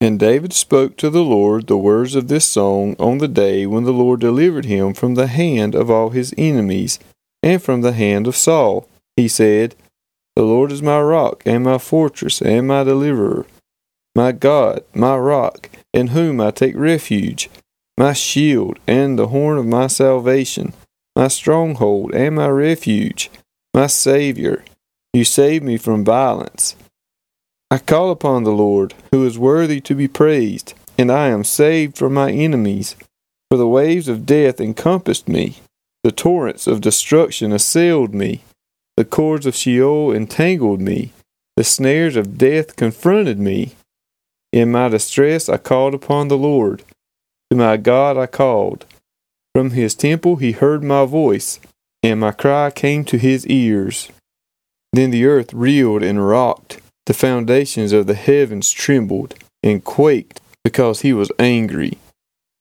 And David spoke to the Lord the words of this song on the day when the Lord delivered him from the hand of all his enemies and from the hand of Saul. He said, The Lord is my rock and my fortress and my deliverer, my God, my rock, in whom I take refuge, my shield and the horn of my salvation, my stronghold and my refuge, my Saviour. You save me from violence. I call upon the Lord, who is worthy to be praised, and I am saved from my enemies. For the waves of death encompassed me, the torrents of destruction assailed me, the cords of Sheol entangled me, the snares of death confronted me. In my distress I called upon the Lord. To my God I called. From his temple he heard my voice, and my cry came to his ears. Then the earth reeled and rocked the foundations of the heavens trembled and quaked because he was angry.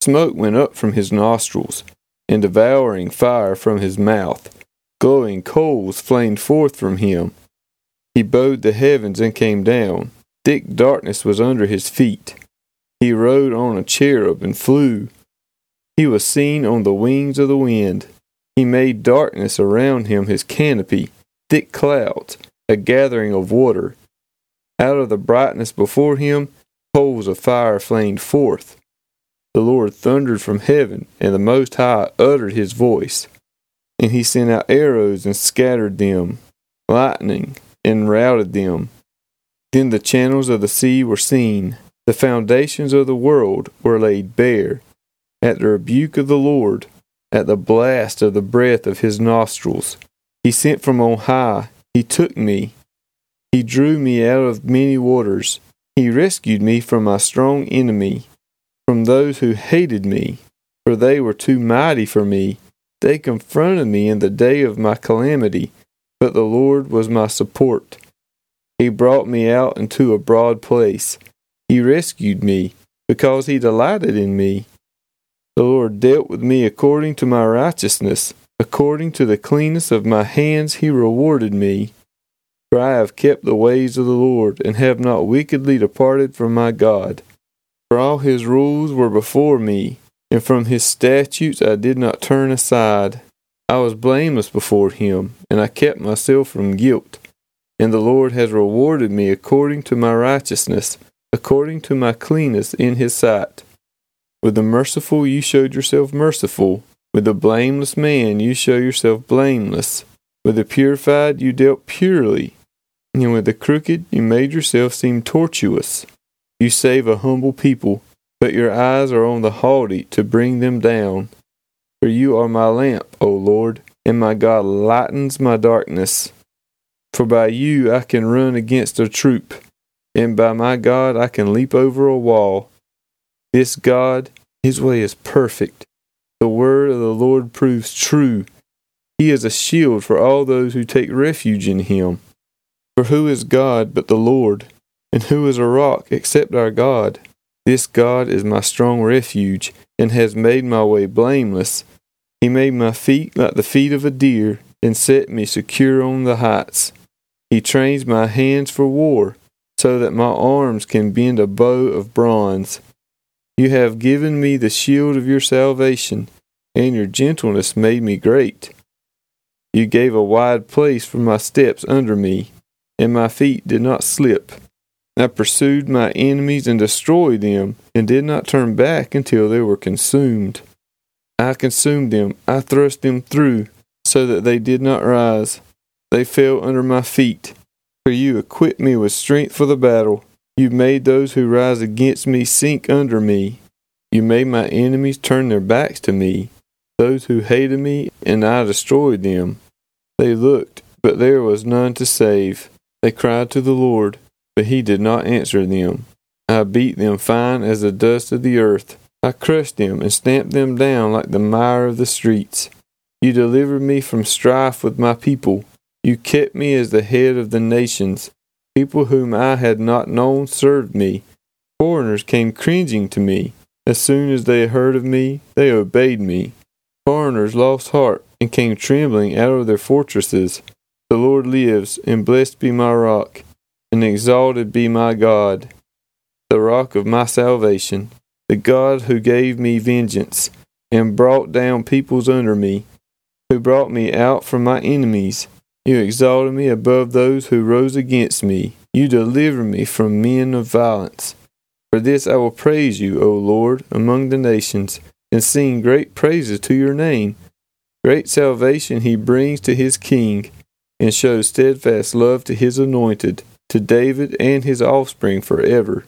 Smoke went up from his nostrils, and devouring fire from his mouth. Glowing coals flamed forth from him. He bowed the heavens and came down. Thick darkness was under his feet. He rode on a cherub and flew. He was seen on the wings of the wind. He made darkness around him his canopy, thick clouds, a gathering of water. Out of the brightness before him, coals of fire flamed forth. The Lord thundered from heaven, and the Most High uttered his voice. And he sent out arrows and scattered them, lightning and routed them. Then the channels of the sea were seen, the foundations of the world were laid bare. At the rebuke of the Lord, at the blast of the breath of his nostrils, he sent from on high, he took me, he drew me out of many waters. He rescued me from my strong enemy, from those who hated me, for they were too mighty for me. They confronted me in the day of my calamity, but the Lord was my support. He brought me out into a broad place. He rescued me, because he delighted in me. The Lord dealt with me according to my righteousness. According to the cleanness of my hands, he rewarded me. For I have kept the ways of the Lord, and have not wickedly departed from my God. For all his rules were before me, and from his statutes I did not turn aside. I was blameless before him, and I kept myself from guilt. And the Lord has rewarded me according to my righteousness, according to my cleanness in his sight. With the merciful you showed yourself merciful, with the blameless man you show yourself blameless, with the purified you dealt purely and with the crooked you made yourself seem tortuous. You save a humble people, but your eyes are on the haughty to bring them down. For you are my lamp, O Lord, and my God lightens my darkness. For by you I can run against a troop, and by my God I can leap over a wall. This God, his way is perfect. The word of the Lord proves true. He is a shield for all those who take refuge in him. For who is God but the Lord? And who is a rock except our God? This God is my strong refuge, and has made my way blameless. He made my feet like the feet of a deer, and set me secure on the heights. He trains my hands for war, so that my arms can bend a bow of bronze. You have given me the shield of your salvation, and your gentleness made me great. You gave a wide place for my steps under me and my feet did not slip. I pursued my enemies and destroyed them, and did not turn back until they were consumed. I consumed them, I thrust them through, so that they did not rise. They fell under my feet. For you equipped me with strength for the battle. You made those who rise against me sink under me. You made my enemies turn their backs to me, those who hated me, and I destroyed them. They looked, but there was none to save. They cried to the Lord, but he did not answer them. I beat them fine as the dust of the earth. I crushed them and stamped them down like the mire of the streets. You delivered me from strife with my people. You kept me as the head of the nations. People whom I had not known served me. Foreigners came cringing to me. As soon as they heard of me, they obeyed me. Foreigners lost heart and came trembling out of their fortresses. The Lord lives, and blessed be my rock, and exalted be my God. the rock of my salvation, the God who gave me vengeance, and brought down peoples under me, who brought me out from my enemies. You exalted me above those who rose against me. You delivered me from men of violence. For this I will praise you, O Lord, among the nations, and sing great praises to your name. Great salvation he brings to his king, and shows steadfast love to his anointed, to David and his offspring forever.